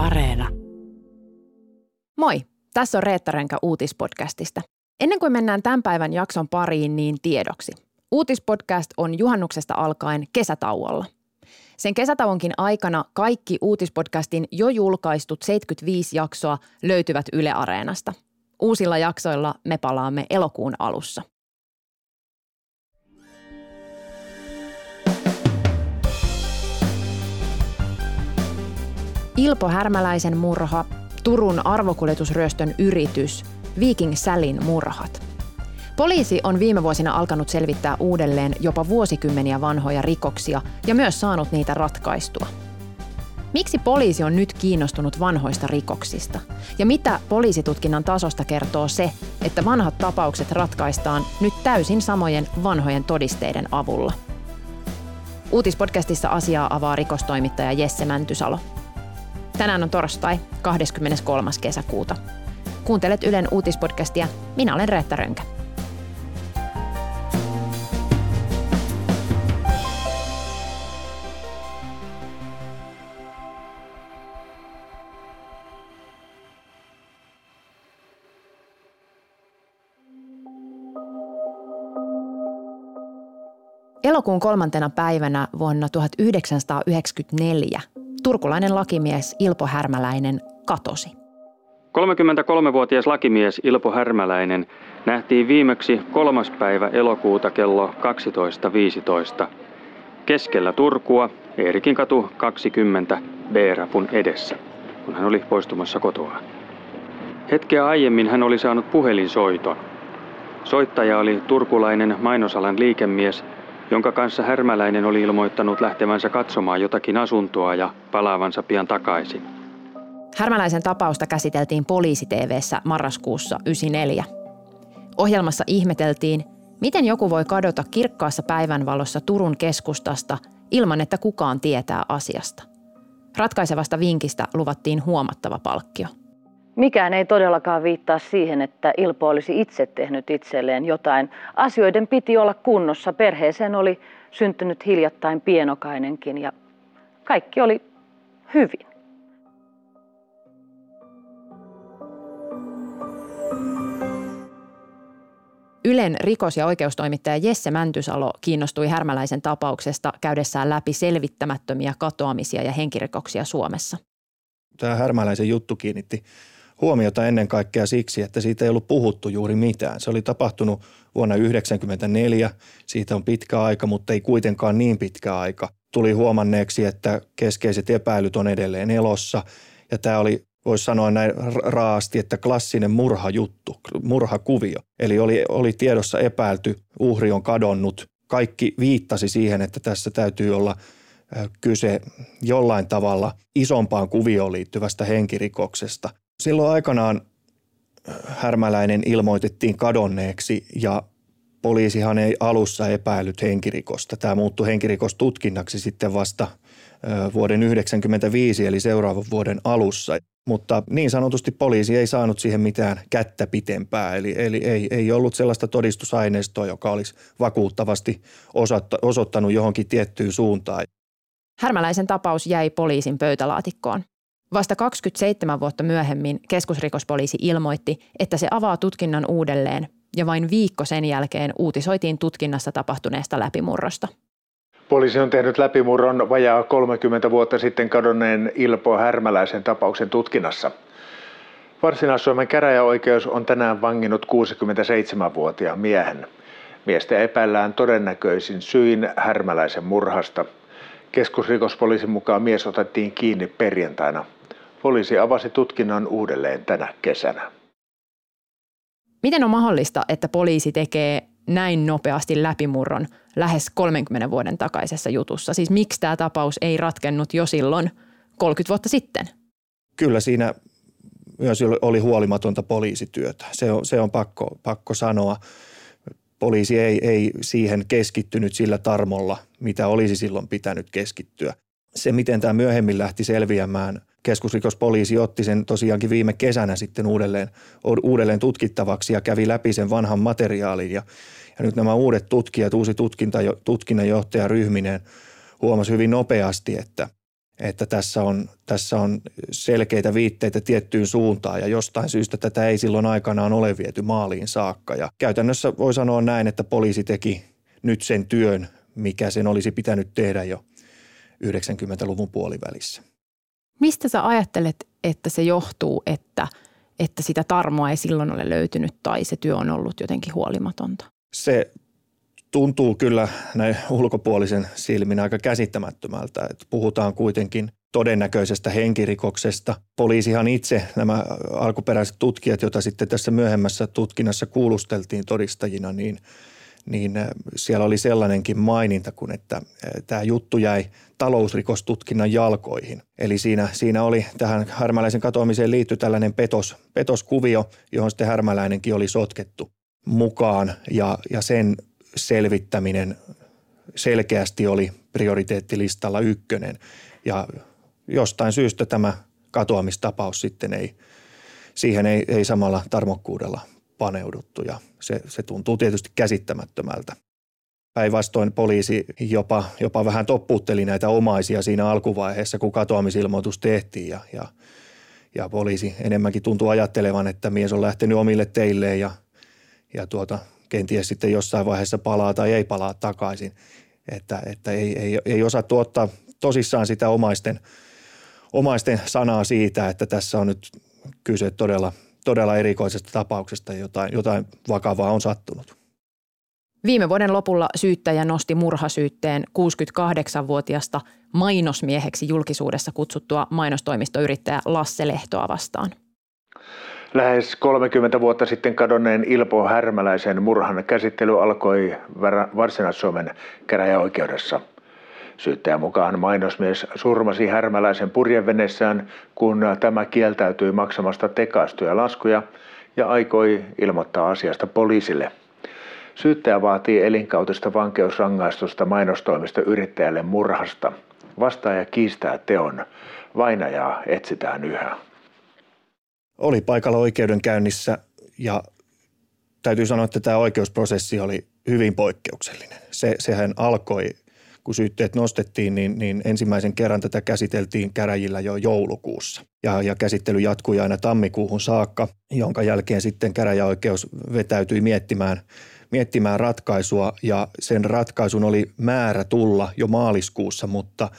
Areena. Moi, tässä on Reetta Renkä uutispodcastista. Ennen kuin mennään tämän päivän jakson pariin, niin tiedoksi. Uutispodcast on juhannuksesta alkaen kesätauolla. Sen kesätauonkin aikana kaikki uutispodcastin jo julkaistut 75 jaksoa löytyvät Yle Areenasta. Uusilla jaksoilla me palaamme elokuun alussa. Ilpo Härmäläisen murha, Turun arvokuljetusryöstön yritys, Viking Sälin murhat. Poliisi on viime vuosina alkanut selvittää uudelleen jopa vuosikymmeniä vanhoja rikoksia ja myös saanut niitä ratkaistua. Miksi poliisi on nyt kiinnostunut vanhoista rikoksista? Ja mitä poliisitutkinnan tasosta kertoo se, että vanhat tapaukset ratkaistaan nyt täysin samojen vanhojen todisteiden avulla? Uutispodcastissa asiaa avaa rikostoimittaja Jesse Mäntysalo. Tänään on torstai, 23. kesäkuuta. Kuuntelet Ylen uutispodcastia. Minä olen Reetta Rönkä. Elokuun kolmantena päivänä vuonna 1994 turkulainen lakimies Ilpo Härmäläinen katosi. 33-vuotias lakimies Ilpo Härmäläinen nähtiin viimeksi kolmas päivä elokuuta kello 12.15 keskellä Turkua Eerikin katu 20 B-rapun edessä, kun hän oli poistumassa kotoa. Hetkeä aiemmin hän oli saanut puhelinsoiton. Soittaja oli turkulainen mainosalan liikemies jonka kanssa Härmäläinen oli ilmoittanut lähtevänsä katsomaan jotakin asuntoa ja palaavansa pian takaisin. Härmäläisen tapausta käsiteltiin poliisi-TVssä marraskuussa 1994. Ohjelmassa ihmeteltiin, miten joku voi kadota kirkkaassa päivänvalossa Turun keskustasta ilman, että kukaan tietää asiasta. Ratkaisevasta vinkistä luvattiin huomattava palkkio. Mikään ei todellakaan viittaa siihen, että Ilpo olisi itse tehnyt itselleen jotain. Asioiden piti olla kunnossa. Perheeseen oli syntynyt hiljattain pienokainenkin ja kaikki oli hyvin. Ylen rikos- ja oikeustoimittaja Jesse Mäntysalo kiinnostui Härmäläisen tapauksesta käydessään läpi selvittämättömiä katoamisia ja henkirikoksia Suomessa. Tämä Härmäläisen juttu kiinnitti huomiota ennen kaikkea siksi, että siitä ei ollut puhuttu juuri mitään. Se oli tapahtunut vuonna 1994, siitä on pitkä aika, mutta ei kuitenkaan niin pitkä aika. Tuli huomanneeksi, että keskeiset epäilyt on edelleen elossa ja tämä oli voisi sanoa näin raasti, että klassinen murhajuttu, murhakuvio. Eli oli, oli tiedossa epäilty, uhri on kadonnut. Kaikki viittasi siihen, että tässä täytyy olla kyse jollain tavalla isompaan kuvioon liittyvästä henkirikoksesta. Silloin aikanaan Härmäläinen ilmoitettiin kadonneeksi ja poliisihan ei alussa epäillyt henkirikosta. Tämä muuttui henkirikostutkinnaksi sitten vasta vuoden 1995 eli seuraavan vuoden alussa. Mutta niin sanotusti poliisi ei saanut siihen mitään kättä pitempää, eli, eli ei, ei ollut sellaista todistusaineistoa, joka olisi vakuuttavasti osoittanut johonkin tiettyyn suuntaan. Härmäläisen tapaus jäi poliisin pöytälaatikkoon. Vasta 27 vuotta myöhemmin keskusrikospoliisi ilmoitti, että se avaa tutkinnan uudelleen ja vain viikko sen jälkeen uutisoitiin tutkinnassa tapahtuneesta läpimurrosta. Poliisi on tehnyt läpimurron vajaa 30 vuotta sitten kadonneen Ilpo Härmäläisen tapauksen tutkinnassa. Varsinais-Suomen käräjäoikeus on tänään vanginnut 67-vuotiaan miehen. Miestä epäillään todennäköisin syin Härmäläisen murhasta. Keskusrikospoliisin mukaan mies otettiin kiinni perjantaina Poliisi avasi tutkinnan uudelleen tänä kesänä. Miten on mahdollista, että poliisi tekee näin nopeasti läpimurron lähes 30 vuoden takaisessa jutussa? Siis miksi tämä tapaus ei ratkennut jo silloin 30 vuotta sitten? Kyllä siinä myös oli huolimatonta poliisityötä. Se on, se on pakko, pakko sanoa. Poliisi ei, ei siihen keskittynyt sillä tarmolla, mitä olisi silloin pitänyt keskittyä. Se, miten tämä myöhemmin lähti selviämään – keskusrikospoliisi otti sen tosiaankin viime kesänä sitten uudelleen, uudelleen tutkittavaksi ja kävi läpi sen vanhan materiaalin. Ja, ja nyt nämä uudet tutkijat, uusi tutkinta, tutkinnanjohtaja Ryhminen huomasi hyvin nopeasti, että, että tässä on, tässä on selkeitä viitteitä tiettyyn suuntaan ja jostain syystä tätä ei silloin aikanaan ole viety maaliin saakka. Ja käytännössä voi sanoa näin, että poliisi teki nyt sen työn, mikä sen olisi pitänyt tehdä jo 90-luvun puolivälissä. Mistä sä ajattelet, että se johtuu, että, että sitä tarmoa ei silloin ole löytynyt tai se työ on ollut jotenkin huolimatonta? Se tuntuu kyllä näin ulkopuolisen silmin aika käsittämättömältä. Että puhutaan kuitenkin todennäköisestä henkirikoksesta. Poliisihan itse, nämä alkuperäiset tutkijat, joita sitten tässä myöhemmässä tutkinnassa kuulusteltiin todistajina, niin, niin äh, siellä oli sellainenkin maininta kuin, että äh, tämä juttu jäi talousrikostutkinnan jalkoihin. Eli siinä, siinä oli tähän härmäläisen katoamiseen liitty tällainen petos, petoskuvio, johon sitten härmäläinenkin oli sotkettu mukaan ja, ja sen selvittäminen selkeästi oli prioriteettilistalla ykkönen ja jostain syystä tämä katoamistapaus sitten ei, siihen ei, ei samalla tarmokkuudella paneuduttu ja se, se tuntuu tietysti käsittämättömältä. Päinvastoin poliisi jopa, jopa vähän toppuutteli näitä omaisia siinä alkuvaiheessa, kun katoamisilmoitus tehtiin ja, ja, ja poliisi enemmänkin tuntuu ajattelevan, että mies on lähtenyt omille teilleen ja, ja tuota, kenties sitten jossain vaiheessa palaa tai ei palaa takaisin. Että, että ei, ei, ei osaa tuottaa tosissaan sitä omaisten, omaisten sanaa siitä, että tässä on nyt kyse todella, todella erikoisesta tapauksesta, jotain, jotain vakavaa on sattunut. Viime vuoden lopulla syyttäjä nosti murhasyytteen 68-vuotiasta mainosmieheksi julkisuudessa kutsuttua mainostoimistoyrittäjä Lasse Lehtoa vastaan. Lähes 30 vuotta sitten kadonneen Ilpo Härmäläisen murhan käsittely alkoi Varsinais-Suomen käräjäoikeudessa. Syyttäjän mukaan mainosmies surmasi Härmäläisen purjevenessään, kun tämä kieltäytyi maksamasta tekaistuja laskuja ja aikoi ilmoittaa asiasta poliisille. Syyttäjä vaatii elinkautista vankeusrangaistusta mainostoimista yrittäjälle murhasta. Vastaaja kiistää teon. Vainajaa etsitään yhä oli paikalla oikeudenkäynnissä ja täytyy sanoa, että tämä oikeusprosessi oli hyvin poikkeuksellinen. Se, sehän alkoi, kun syytteet nostettiin, niin, niin ensimmäisen kerran tätä käsiteltiin käräjillä jo joulukuussa. Ja, ja käsittely jatkui aina tammikuuhun saakka, jonka jälkeen sitten käräjäoikeus vetäytyi miettimään, miettimään ratkaisua ja sen ratkaisun oli määrä tulla jo maaliskuussa, mutta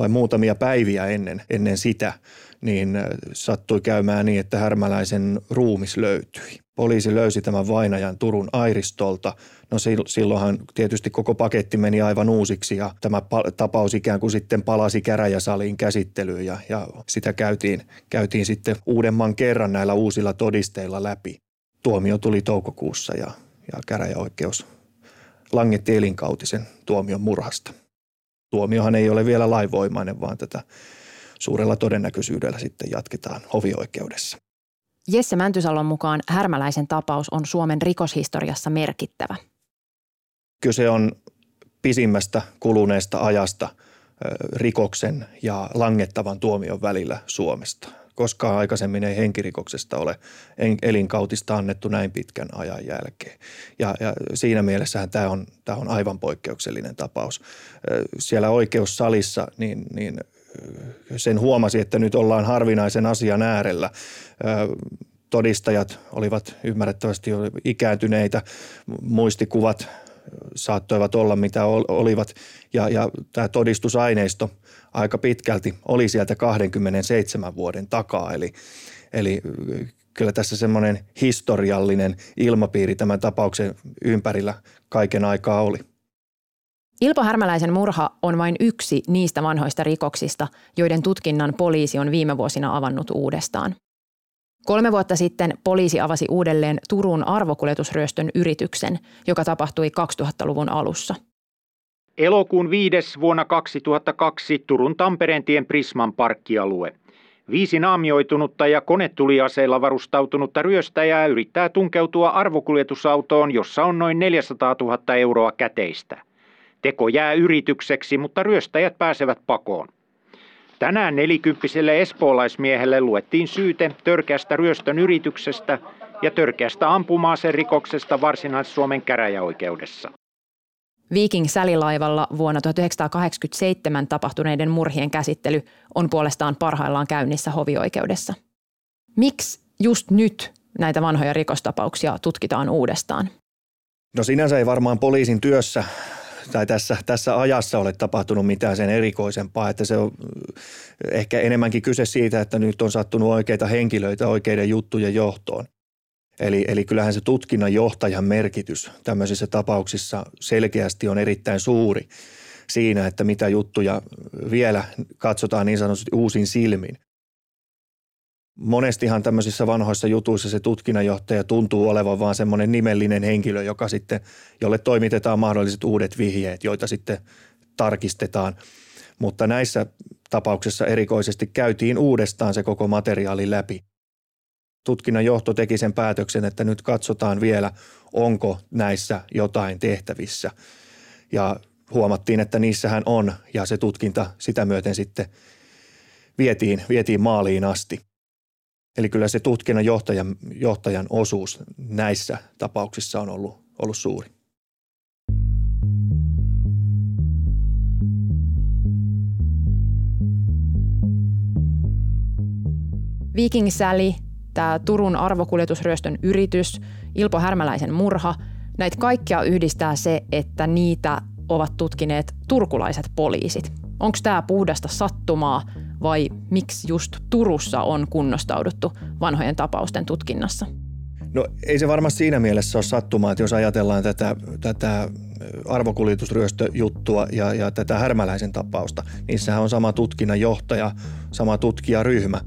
vain muutamia päiviä ennen, ennen sitä – niin äh, sattui käymään niin, että härmäläisen ruumis löytyi. Poliisi löysi tämän vainajan Turun Airistolta. No silloinhan tietysti koko paketti meni aivan uusiksi ja tämä tapaus ikään kuin sitten palasi käräjäsaliin käsittelyyn ja, ja sitä käytiin, käytiin sitten uudemman kerran näillä uusilla todisteilla läpi. Tuomio tuli toukokuussa ja, ja käräjäoikeus langetti elinkautisen tuomion murhasta. Tuomiohan ei ole vielä lainvoimainen, vaan tätä suurella todennäköisyydellä sitten jatketaan hovioikeudessa. Jesse Mäntysalon mukaan Härmäläisen tapaus on Suomen rikoshistoriassa merkittävä. Kyse on pisimmästä kuluneesta ajasta rikoksen ja langettavan tuomion välillä Suomesta. Koskaan aikaisemmin ei henkirikoksesta ole elinkautista annettu näin pitkän ajan jälkeen. Ja, ja siinä mielessähän tämä on, tämä on aivan poikkeuksellinen tapaus. Siellä oikeussalissa niin, niin sen huomasi, että nyt ollaan harvinaisen asian äärellä. Todistajat olivat ymmärrettävästi ikääntyneitä, muistikuvat saattoivat olla mitä olivat ja, ja tämä todistusaineisto aika pitkälti oli sieltä 27 vuoden takaa. Eli, eli kyllä tässä semmoinen historiallinen ilmapiiri tämän tapauksen ympärillä kaiken aikaa oli. Ilpo Härmäläisen murha on vain yksi niistä vanhoista rikoksista, joiden tutkinnan poliisi on viime vuosina avannut uudestaan. Kolme vuotta sitten poliisi avasi uudelleen Turun arvokuljetusryöstön yrityksen, joka tapahtui 2000-luvun alussa. Elokuun 5. vuonna 2002 Turun Tampereentien Prisman parkkialue. Viisi naamioitunutta ja konetuliaseilla varustautunutta ryöstäjää yrittää tunkeutua arvokuljetusautoon, jossa on noin 400 000 euroa käteistä. Teko jää yritykseksi, mutta ryöstäjät pääsevät pakoon. Tänään nelikymppiselle espoolaismiehelle luettiin syyte törkeästä ryöstön yrityksestä ja törkeästä ampuma rikoksesta Varsinais-Suomen käräjäoikeudessa. Viking Sally-laivalla vuonna 1987 tapahtuneiden murhien käsittely on puolestaan parhaillaan käynnissä hovioikeudessa. Miksi just nyt näitä vanhoja rikostapauksia tutkitaan uudestaan? No sinänsä ei varmaan poliisin työssä tai tässä, tässä ajassa ole tapahtunut mitään sen erikoisempaa, että se on ehkä enemmänkin kyse siitä, että nyt on sattunut oikeita henkilöitä oikeiden juttujen johtoon. Eli, eli kyllähän se tutkinnan johtajan merkitys tämmöisissä tapauksissa selkeästi on erittäin suuri siinä, että mitä juttuja vielä katsotaan niin sanotusti uusin silmin. Monestihan tämmöisissä vanhoissa jutuissa se tutkinnanjohtaja tuntuu olevan vaan semmoinen nimellinen henkilö, joka sitten, jolle toimitetaan mahdolliset uudet vihjeet, joita sitten tarkistetaan. Mutta näissä tapauksissa erikoisesti käytiin uudestaan se koko materiaali läpi. Tutkinnan johto teki sen päätöksen, että nyt katsotaan vielä, onko näissä jotain tehtävissä. Ja huomattiin, että niissähän on, ja se tutkinta sitä myöten sitten vietiin, vietiin maaliin asti. Eli kyllä se tutkinnan johtajan, johtajan osuus näissä tapauksissa on ollut, ollut suuri. Viking Sally, tämä Turun arvokuljetusryöstön yritys, Ilpo Härmäläisen murha, näitä kaikkia yhdistää se, että niitä ovat tutkineet turkulaiset poliisit. Onko tämä puhdasta sattumaa vai miksi just Turussa on kunnostauduttu vanhojen tapausten tutkinnassa? No ei se varmasti siinä mielessä ole sattumaa, että jos ajatellaan tätä, tätä arvokuljetusryöstöjuttua ja, ja tätä härmäläisen tapausta, niissähän on sama tutkinnan johtaja, sama tutkijaryhmä.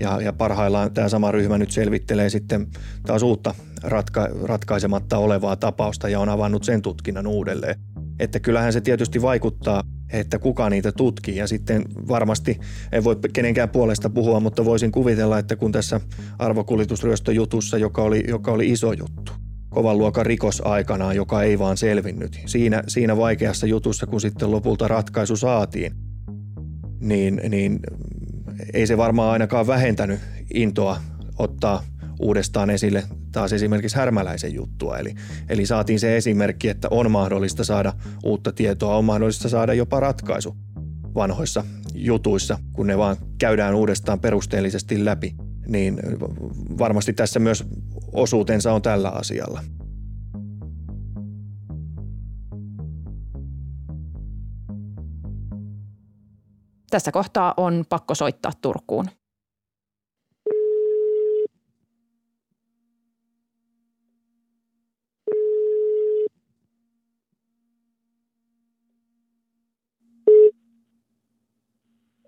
Ja, ja parhaillaan tämä sama ryhmä nyt selvittelee sitten taas uutta ratka, ratkaisematta olevaa tapausta ja on avannut sen tutkinnan uudelleen. Että kyllähän se tietysti vaikuttaa – että kuka niitä tutkii. Ja sitten varmasti, en voi kenenkään puolesta puhua, mutta voisin kuvitella, että kun tässä arvokuljetusryöstöjutussa, joka oli, joka oli iso juttu, kovan luokan rikos aikanaan, joka ei vaan selvinnyt. Siinä, siinä vaikeassa jutussa, kun sitten lopulta ratkaisu saatiin, niin, niin ei se varmaan ainakaan vähentänyt intoa ottaa – uudestaan esille taas esimerkiksi härmäläisen juttua. Eli, eli saatiin se esimerkki, että on mahdollista saada uutta tietoa, on mahdollista saada jopa ratkaisu vanhoissa jutuissa, kun ne vaan käydään uudestaan perusteellisesti läpi. Niin varmasti tässä myös osuutensa on tällä asialla. Tässä kohtaa on pakko soittaa Turkuun.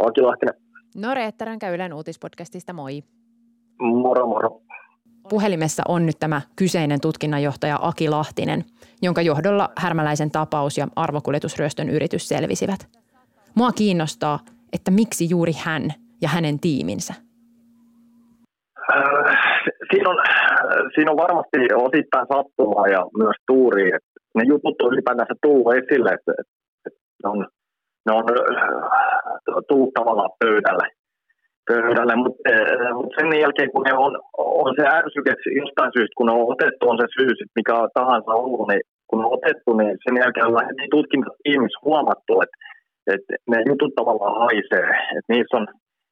Aki Lahtinen. No Reetta Ränkä Ylen uutispodcastista, moi. Moro moro. Puhelimessa on nyt tämä kyseinen tutkinnanjohtaja Aki Lahtinen, jonka johdolla härmäläisen tapaus ja arvokuljetusryöstön yritys selvisivät. Mua kiinnostaa, että miksi juuri hän ja hänen tiiminsä? Äh, siinä, on, siinä on varmasti osittain sattumaa ja myös tuuri. Että ne jutut on ylipäätänsä tullut esille, että, että on ne on äh, tullut tavallaan pöydälle. pöydälle. Mutta äh, mut sen jälkeen, kun ne on, on se ärsyke jostain syystä, kun ne on otettu, on se syy, sit mikä tahansa ollut, niin kun on otettu, niin sen jälkeen on heti tutkintatiimissä huomattu, että, että ne jutut tavallaan haisee. Että niissä on,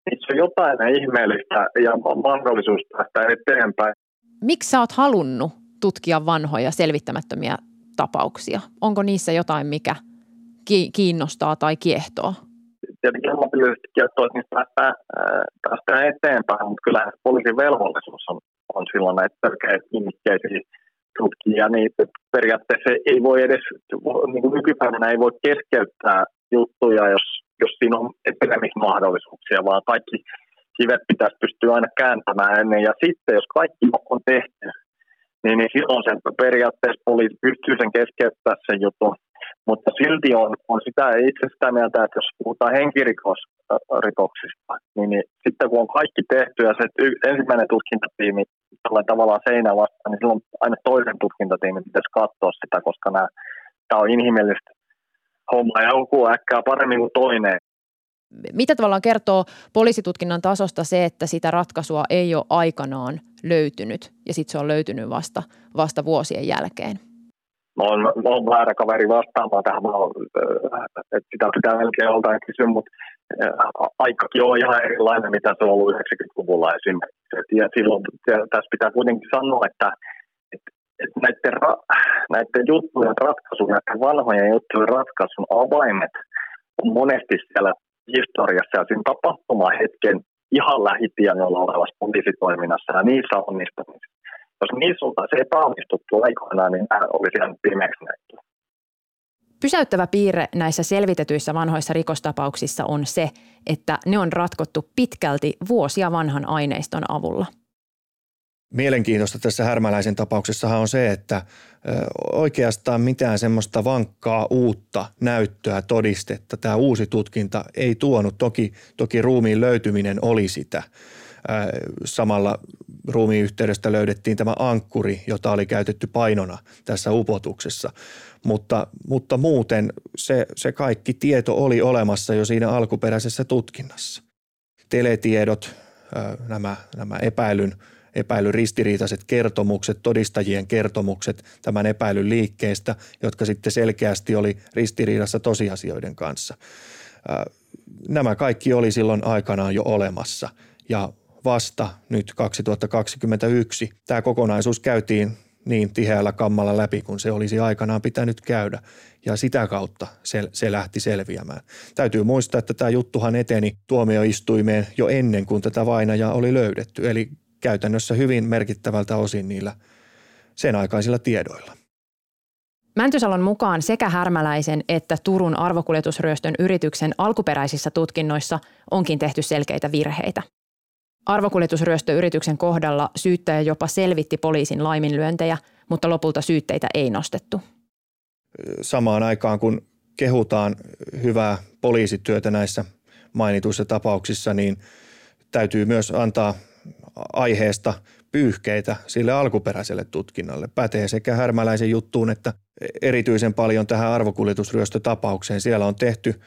niissä on jotain ihmeellistä ja mahdollisuus päästä eteenpäin. Miksi sä oot halunnut tutkia vanhoja selvittämättömiä tapauksia? Onko niissä jotain, mikä kiinnostaa tai kiehtoo? Tietenkin ammatillisesti kiehtoo, että niistä päästään, eteenpäin, mutta kyllä poliisin velvollisuus on, on silloin että törkeitä nimikkeisiä tutkia, niin periaatteessa ei voi edes, niin kuin nykypäivänä ei voi keskeyttää juttuja, jos, jos siinä on etenemismahdollisuuksia, vaan kaikki kivet pitäisi pystyä aina kääntämään ennen. Ja sitten, jos kaikki on tehty, niin, niin silloin sen periaatteessa poliisi pystyy sen keskeyttää sen jutun mutta silti on, on sitä itse sitä mieltä, että jos puhutaan henkirikoksista, niin, niin sitten kun on kaikki tehty ja se ensimmäinen tutkintatiimi tällä tavallaan seinä vastaan, niin silloin aina toisen tutkintatiimin pitäisi katsoa sitä, koska tämä on inhimillistä hommaa ja joku äkkää paremmin kuin toinen. Mitä tavallaan kertoo poliisitutkinnan tasosta se, että sitä ratkaisua ei ole aikanaan löytynyt ja sitten se on löytynyt vasta, vasta vuosien jälkeen? On, on väärä kaveri vastaamaan tähän, että sitä pitää melkein joltain kysyä, mutta aikakin on ihan erilainen, mitä se on ollut 90-luvulla esimerkiksi. Ja silloin tässä pitää kuitenkin sanoa, että, että, että näiden, ra- näiden juttujen ratkaisun, näiden vanhojen juttujen ratkaisun avaimet on monesti siellä historiassa ja siinä tapahtumahetken ihan lähitienoilla olevassa poliisitoiminnassa ja niissä onnistumisissa. Jos niissä oltaisiin epäonnistuttu aikoinaan, niin nämä olisi jäänyt pimeäksi näitä. Pysäyttävä piirre näissä selvitetyissä vanhoissa rikostapauksissa on se, että ne on ratkottu pitkälti vuosia vanhan aineiston avulla. Mielenkiintoista tässä härmäläisen tapauksessahan on se, että oikeastaan mitään semmoista vankkaa uutta näyttöä, todistetta tämä uusi tutkinta ei tuonut. Toki, toki ruumiin löytyminen oli sitä. Samalla ruumiin yhteydestä löydettiin tämä ankkuri, jota oli käytetty painona tässä upotuksessa. Mutta, mutta muuten se, se kaikki tieto oli olemassa jo siinä alkuperäisessä tutkinnassa. Teletiedot, nämä, nämä epäilyn, epäilyn ristiriitaiset kertomukset, todistajien kertomukset tämän epäilyn liikkeestä, jotka sitten selkeästi oli ristiriidassa tosiasioiden kanssa. Nämä kaikki oli silloin aikanaan jo olemassa ja vasta nyt 2021 tämä kokonaisuus käytiin niin tiheällä kammalla läpi, kun se olisi aikanaan pitänyt käydä. Ja sitä kautta se, se lähti selviämään. Täytyy muistaa, että tämä juttuhan eteni tuomioistuimeen jo ennen kuin tätä vainajaa oli löydetty. Eli käytännössä hyvin merkittävältä osin niillä sen aikaisilla tiedoilla. Mäntysalon mukaan sekä Härmäläisen että Turun arvokuljetusryöstön yrityksen alkuperäisissä tutkinnoissa onkin tehty selkeitä virheitä. Arvokuljetusryöstöyrityksen kohdalla syyttäjä jopa selvitti poliisin laiminlyöntejä, mutta lopulta syytteitä ei nostettu. Samaan aikaan kun kehutaan hyvää poliisityötä näissä mainituissa tapauksissa, niin täytyy myös antaa aiheesta pyyhkeitä sille alkuperäiselle tutkinnalle. Pätee sekä härmäläisen juttuun että erityisen paljon tähän arvokuljetusryöstötapaukseen. Siellä on tehty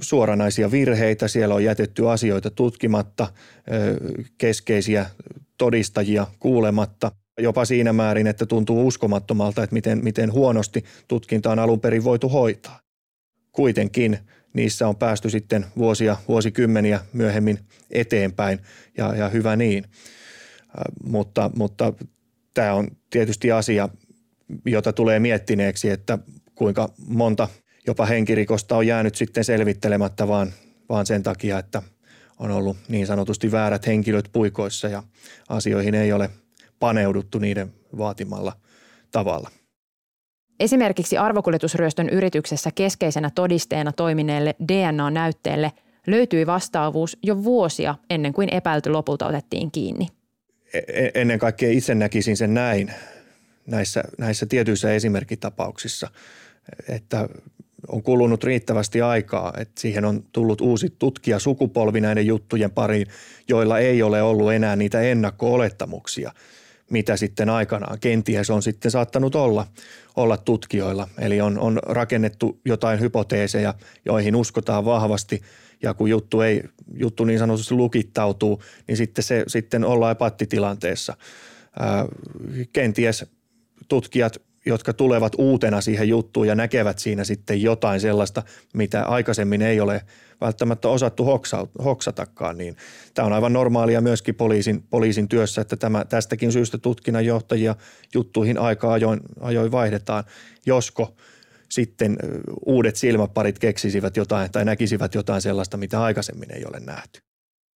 suoranaisia virheitä, siellä on jätetty asioita tutkimatta, keskeisiä todistajia kuulematta, jopa siinä määrin, että tuntuu uskomattomalta, että miten, miten huonosti tutkinta on alun perin voitu hoitaa. Kuitenkin niissä on päästy sitten vuosia, vuosikymmeniä myöhemmin eteenpäin ja, ja hyvä niin. Mutta, mutta tämä on tietysti asia, jota tulee miettineeksi, että kuinka monta – jopa henkirikosta on jäänyt sitten selvittelemättä vaan, vaan sen takia, että on ollut niin sanotusti väärät henkilöt puikoissa ja asioihin ei ole paneuduttu niiden vaatimalla tavalla. Esimerkiksi arvokuljetusryöstön yrityksessä keskeisenä todisteena toimineelle DNA-näytteelle löytyi vastaavuus jo vuosia ennen kuin epäilty lopulta otettiin kiinni. E-, e ennen kaikkea itse näkisin sen näin näissä, näissä tietyissä esimerkkitapauksissa, että on kulunut riittävästi aikaa, että siihen on tullut uusi tutkija sukupolvi näiden juttujen pariin, joilla ei ole ollut enää niitä ennakko-olettamuksia, mitä sitten aikanaan kenties on sitten saattanut olla, olla tutkijoilla. Eli on, on rakennettu jotain hypoteeseja, joihin uskotaan vahvasti ja kun juttu, ei, juttu niin sanotusti lukittautuu, niin sitten, se, sitten ollaan pattitilanteessa. Kenties tutkijat jotka tulevat uutena siihen juttuun ja näkevät siinä sitten jotain sellaista, mitä aikaisemmin ei ole välttämättä osattu hoksa, hoksatakaan, niin tämä on aivan normaalia myöskin poliisin, poliisin työssä, että tämä, tästäkin syystä tutkinnanjohtajia juttuihin aika ajoin, ajoin vaihdetaan, josko sitten uudet silmäparit keksisivät jotain tai näkisivät jotain sellaista, mitä aikaisemmin ei ole nähty.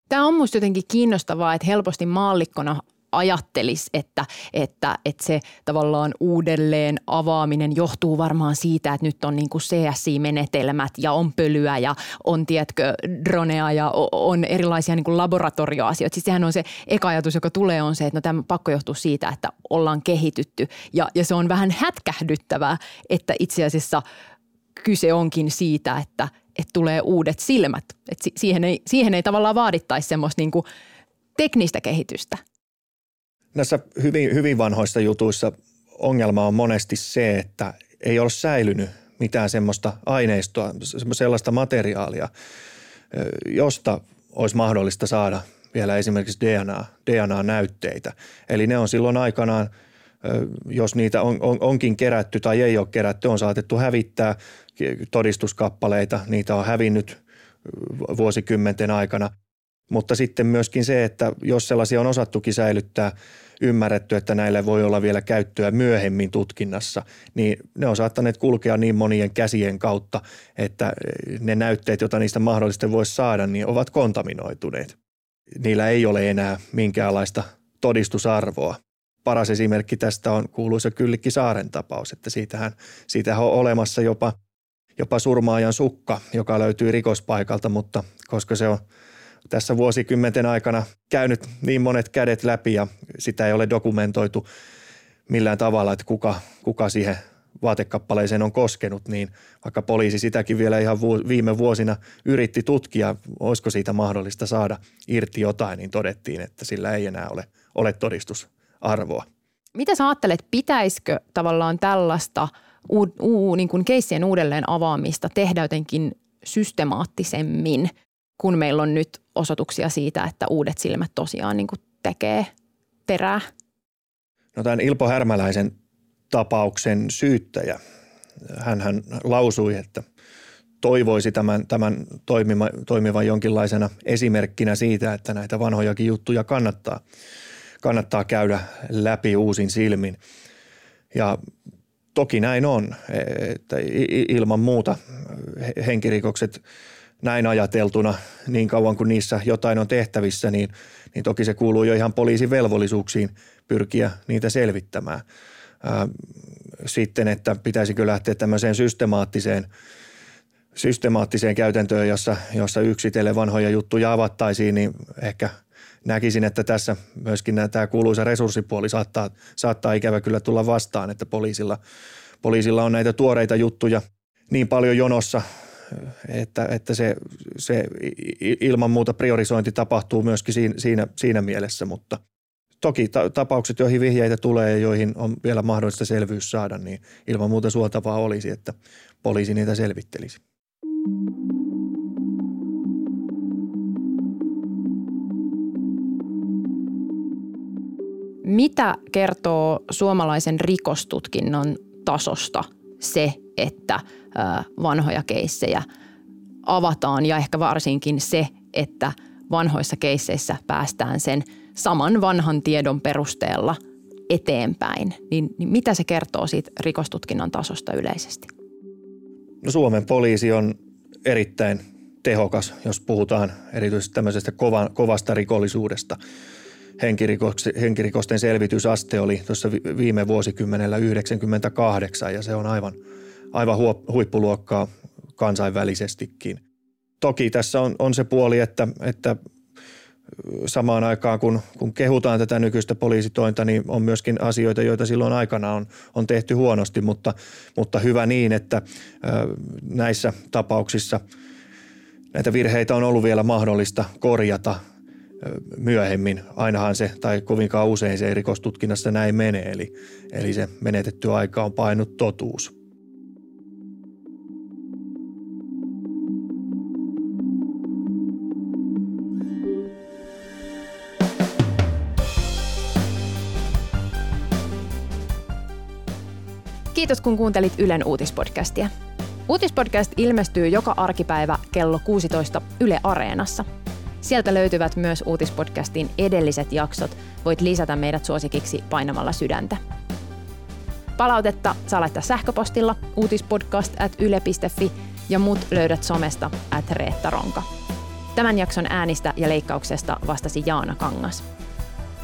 Tämä on minusta jotenkin kiinnostavaa, että helposti maallikkona ajattelisi, että, että, että se tavallaan uudelleen avaaminen johtuu varmaan siitä, että nyt on niin kuin CSI-menetelmät ja on pölyä ja on, tiedätkö, dronea ja on erilaisia niin kuin laboratorioasioita. Siis sehän on se eka ajatus, joka tulee, on se, että no tämä pakko johtuu siitä, että ollaan kehitytty ja, ja se on vähän hätkähdyttävää, että itse asiassa kyse onkin siitä, että, että tulee uudet silmät. Että siihen, ei, siihen ei tavallaan vaadittaisi semmoista niin kuin teknistä kehitystä – Näissä hyvin, hyvin vanhoissa jutuissa ongelma on monesti se, että ei ole säilynyt mitään semmoista aineistoa, sellaista materiaalia, josta olisi mahdollista saada vielä esimerkiksi DNA, DNA-näytteitä. Eli ne on silloin aikanaan jos niitä on, on, onkin kerätty tai ei ole kerätty, on saatettu hävittää todistuskappaleita, niitä on hävinnyt vuosikymmenten aikana. Mutta sitten myöskin se, että jos sellaisia on osattukin säilyttää, ymmärretty, että näille voi olla vielä käyttöä myöhemmin tutkinnassa, niin ne on saattaneet kulkea niin monien käsien kautta, että ne näytteet, joita niistä mahdollisesti voisi saada, niin ovat kontaminoituneet. Niillä ei ole enää minkäänlaista todistusarvoa. Paras esimerkki tästä on kuuluisa Kyllikki Saaren tapaus, että siitähän, siitähän on olemassa jopa, jopa surmaajan sukka, joka löytyy rikospaikalta, mutta koska se on tässä vuosikymmenten aikana käynyt niin monet kädet läpi ja sitä ei ole dokumentoitu millään tavalla, että kuka, kuka siihen vaatekappaleeseen on koskenut, niin vaikka poliisi sitäkin vielä ihan viime vuosina yritti tutkia, olisiko siitä mahdollista saada irti jotain, niin todettiin, että sillä ei enää ole, ole todistusarvoa. Mitä sä ajattelet, pitäisikö tavallaan tällaista uu, uu, niin kuin keissien uudelleen avaamista tehdä jotenkin systemaattisemmin, kun meillä on nyt osoituksia siitä, että uudet silmät tosiaan niin kuin tekee perää? No tämän Ilpo Härmäläisen tapauksen syyttäjä, hän lausui, että toivoisi tämän, tämän toimima, toimivan jonkinlaisena esimerkkinä siitä, että näitä vanhojakin juttuja kannattaa, kannattaa käydä läpi uusin silmin. Ja toki näin on, että ilman muuta henkirikokset näin ajateltuna niin kauan kuin niissä jotain on tehtävissä, niin, niin toki se kuuluu jo ihan poliisin velvollisuuksiin pyrkiä niitä selvittämään – sitten, että pitäisikö lähteä tämmöiseen systemaattiseen, systemaattiseen käytäntöön, jossa, jossa yksitellen vanhoja juttuja avattaisiin, niin ehkä näkisin, että tässä myöskin tämä kuuluisa resurssipuoli saattaa, saattaa ikävä kyllä tulla vastaan, että poliisilla, poliisilla on näitä tuoreita juttuja niin paljon jonossa, että, että se, se ilman muuta priorisointi tapahtuu myöskin siinä, siinä, siinä mielessä, mutta – toki ta- tapaukset, joihin vihjeitä tulee ja joihin on vielä mahdollista selvyys saada, niin ilman muuta suotavaa olisi, että poliisi niitä selvittelisi. Mitä kertoo suomalaisen rikostutkinnon tasosta se, että vanhoja keissejä avataan ja ehkä varsinkin se, että vanhoissa keisseissä päästään sen – saman vanhan tiedon perusteella eteenpäin, niin, niin mitä se kertoo siitä rikostutkinnan tasosta yleisesti? No Suomen poliisi on erittäin tehokas, jos puhutaan erityisesti tämmöisestä kova, kovasta rikollisuudesta. Henkirikosten selvitysaste oli tuossa viime vuosikymmenellä 98 ja se on aivan, aivan huippuluokkaa kansainvälisestikin. Toki tässä on, on se puoli, että, että samaan aikaan, kun, kun kehutaan tätä nykyistä poliisitointa, niin on myöskin asioita, joita silloin aikana on, on tehty huonosti, mutta, mutta hyvä niin, että näissä tapauksissa näitä virheitä on ollut vielä mahdollista korjata myöhemmin. Ainahan se, tai kovinkaan usein se rikostutkinnassa näin menee, eli, eli se menetetty aika on painut totuus. Kiitos kun kuuntelit Ylen uutispodcastia. Uutispodcast ilmestyy joka arkipäivä kello 16 Yle Areenassa. Sieltä löytyvät myös uutispodcastin edelliset jaksot. Voit lisätä meidät suosikiksi painamalla sydäntä. Palautetta saa laittaa sähköpostilla uutispodcast at yle.fi ja muut löydät somesta at Reetta Ronka. Tämän jakson äänistä ja leikkauksesta vastasi Jaana Kangas.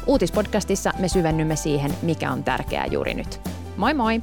Uutispodcastissa me syvennymme siihen, mikä on tärkeää juuri nyt. Moi moi!